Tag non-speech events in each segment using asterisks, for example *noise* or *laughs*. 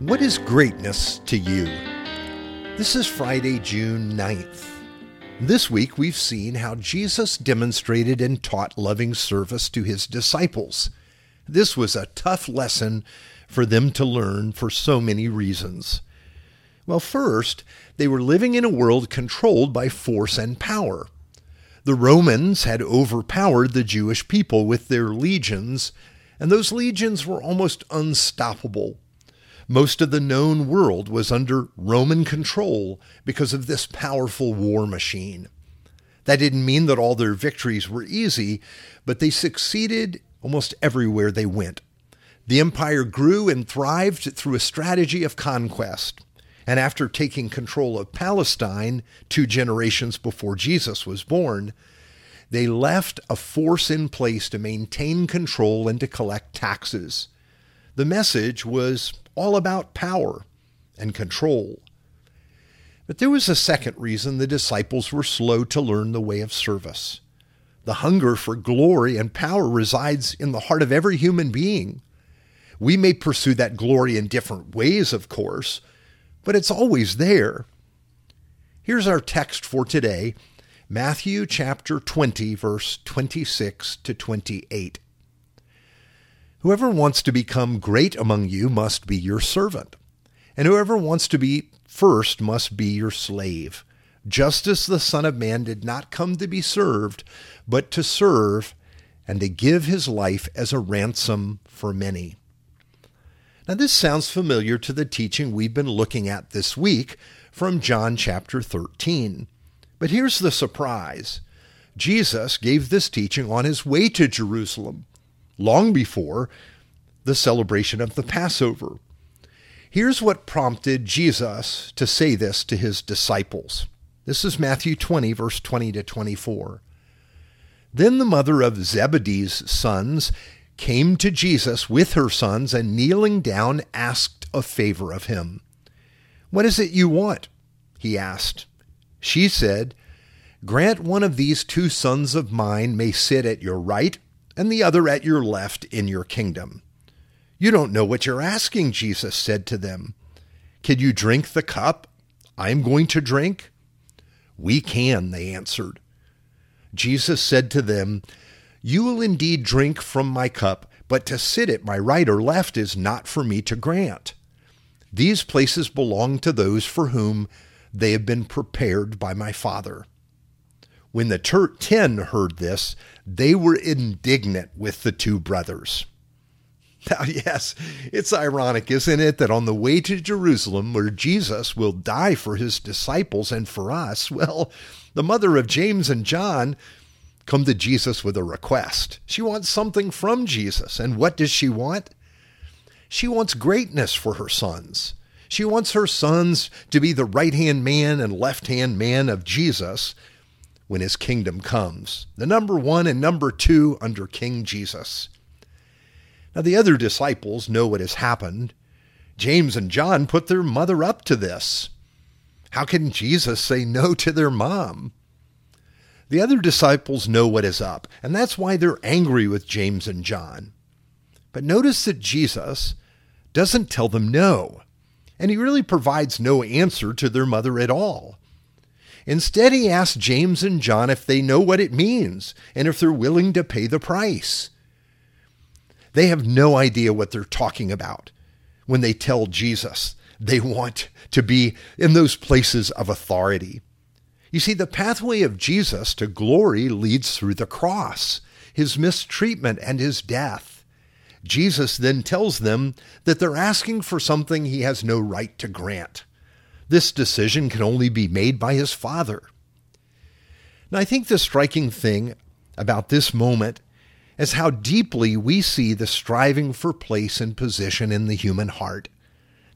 What is greatness to you? This is Friday, June 9th. This week we've seen how Jesus demonstrated and taught loving service to his disciples. This was a tough lesson for them to learn for so many reasons. Well, first, they were living in a world controlled by force and power. The Romans had overpowered the Jewish people with their legions, and those legions were almost unstoppable. Most of the known world was under Roman control because of this powerful war machine. That didn't mean that all their victories were easy, but they succeeded almost everywhere they went. The empire grew and thrived through a strategy of conquest. And after taking control of Palestine two generations before Jesus was born, they left a force in place to maintain control and to collect taxes. The message was all about power and control. But there was a second reason the disciples were slow to learn the way of service. The hunger for glory and power resides in the heart of every human being. We may pursue that glory in different ways, of course, but it's always there. Here's our text for today Matthew chapter 20, verse 26 to 28. Whoever wants to become great among you must be your servant, and whoever wants to be first must be your slave, just as the Son of Man did not come to be served, but to serve and to give his life as a ransom for many. Now, this sounds familiar to the teaching we've been looking at this week from John chapter 13. But here's the surprise Jesus gave this teaching on his way to Jerusalem long before the celebration of the Passover. Here's what prompted Jesus to say this to his disciples. This is Matthew 20, verse 20 to 24. Then the mother of Zebedee's sons came to Jesus with her sons and kneeling down asked a favor of him. What is it you want? he asked. She said, Grant one of these two sons of mine may sit at your right and the other at your left in your kingdom. You don't know what you're asking, Jesus said to them. Can you drink the cup I am going to drink? We can, they answered. Jesus said to them, You will indeed drink from my cup, but to sit at my right or left is not for me to grant. These places belong to those for whom they have been prepared by my Father. When the ter- ten heard this, they were indignant with the two brothers. Now, *laughs* yes, it's ironic, isn't it, that on the way to Jerusalem, where Jesus will die for his disciples and for us, *laughs* well, the mother of James and John come to Jesus with a request. She wants something from Jesus. And what does she want? She wants greatness for her sons. She wants her sons to be the right hand man and left hand man of Jesus when his kingdom comes. The number one and number two under King Jesus. Now, the other disciples know what has happened. James and John put their mother up to this. How can Jesus say no to their mom? The other disciples know what is up, and that's why they're angry with James and John. But notice that Jesus doesn't tell them no, and he really provides no answer to their mother at all. Instead, he asks James and John if they know what it means and if they're willing to pay the price. They have no idea what they're talking about when they tell Jesus they want to be in those places of authority. You see, the pathway of Jesus to glory leads through the cross, his mistreatment, and his death. Jesus then tells them that they're asking for something he has no right to grant. This decision can only be made by his Father. Now, I think the striking thing about this moment is how deeply we see the striving for place and position in the human heart.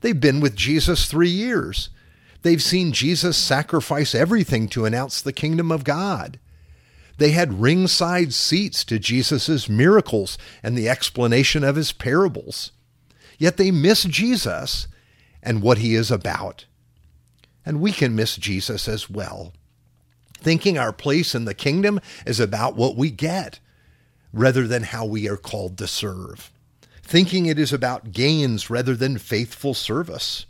They've been with Jesus three years. They've seen Jesus sacrifice everything to announce the kingdom of God. They had ringside seats to Jesus' miracles and the explanation of his parables. Yet they miss Jesus and what he is about. And we can miss Jesus as well, thinking our place in the kingdom is about what we get rather than how we are called to serve. thinking it is about gains rather than faithful service.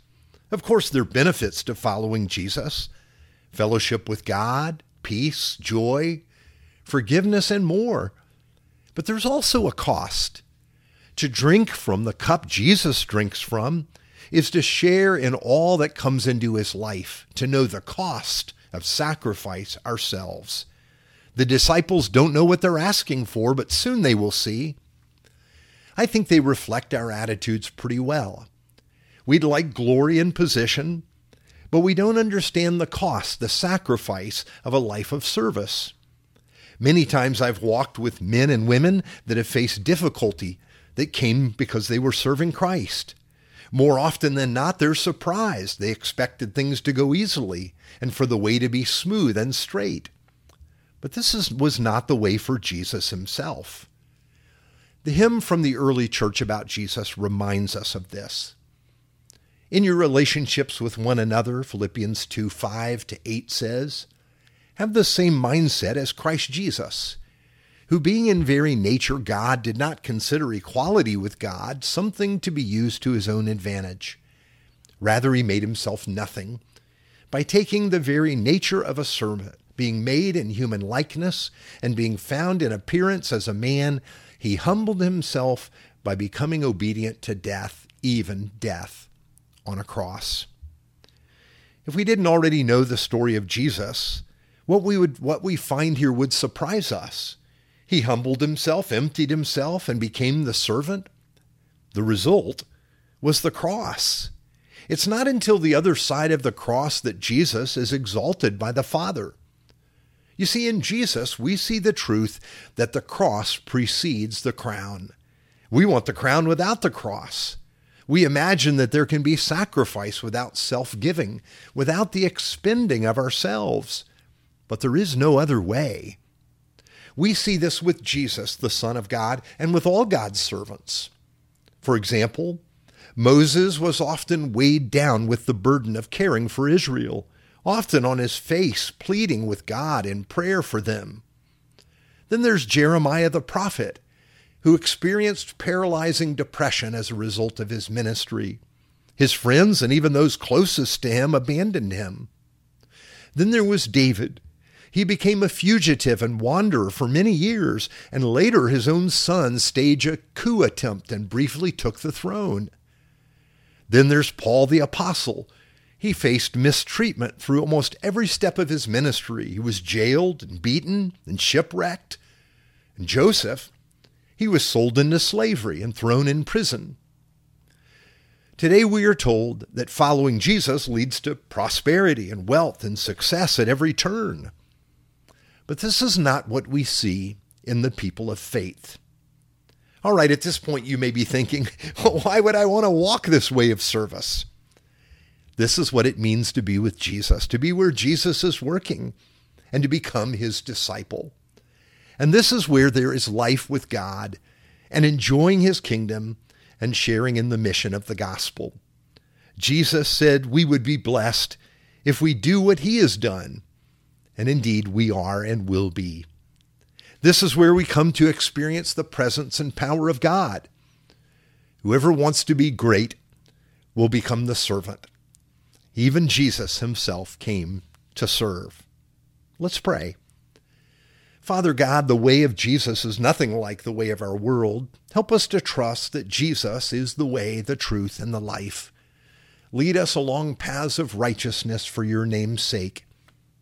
Of course, there are benefits to following Jesus fellowship with God, peace, joy, forgiveness, and more. But there's also a cost. To drink from the cup Jesus drinks from is to share in all that comes into his life, to know the cost of sacrifice ourselves. The disciples don't know what they're asking for, but soon they will see. I think they reflect our attitudes pretty well. We'd like glory and position, but we don't understand the cost, the sacrifice of a life of service. Many times I've walked with men and women that have faced difficulty that came because they were serving Christ. More often than not, they're surprised. They expected things to go easily and for the way to be smooth and straight. But this is, was not the way for Jesus himself. The hymn from the early church about Jesus reminds us of this. In your relationships with one another, Philippians 2 5 to 8 says, have the same mindset as Christ Jesus, who, being in very nature God, did not consider equality with God something to be used to his own advantage. Rather, he made himself nothing by taking the very nature of a servant, being made in human likeness, and being found in appearance as a man, he humbled himself by becoming obedient to death, even death on a cross. If we didn't already know the story of Jesus, what we would what we find here would surprise us. He humbled himself, emptied himself, and became the servant. The result was the cross. It's not until the other side of the cross that Jesus is exalted by the Father. You see, in Jesus, we see the truth that the cross precedes the crown. We want the crown without the cross. We imagine that there can be sacrifice without self giving, without the expending of ourselves. But there is no other way. We see this with Jesus, the Son of God, and with all God's servants. For example, Moses was often weighed down with the burden of caring for Israel, often on his face pleading with God in prayer for them. Then there's Jeremiah the prophet, who experienced paralyzing depression as a result of his ministry. His friends and even those closest to him abandoned him. Then there was David, he became a fugitive and wanderer for many years, and later his own son staged a coup attempt and briefly took the throne. Then there's Paul the Apostle. He faced mistreatment through almost every step of his ministry. He was jailed and beaten and shipwrecked. And Joseph, he was sold into slavery and thrown in prison. Today we are told that following Jesus leads to prosperity and wealth and success at every turn. But this is not what we see in the people of faith. All right, at this point, you may be thinking, *laughs* well, why would I want to walk this way of service? This is what it means to be with Jesus, to be where Jesus is working, and to become his disciple. And this is where there is life with God and enjoying his kingdom and sharing in the mission of the gospel. Jesus said we would be blessed if we do what he has done and indeed we are and will be. This is where we come to experience the presence and power of God. Whoever wants to be great will become the servant. Even Jesus himself came to serve. Let's pray. Father God, the way of Jesus is nothing like the way of our world. Help us to trust that Jesus is the way, the truth, and the life. Lead us along paths of righteousness for your name's sake.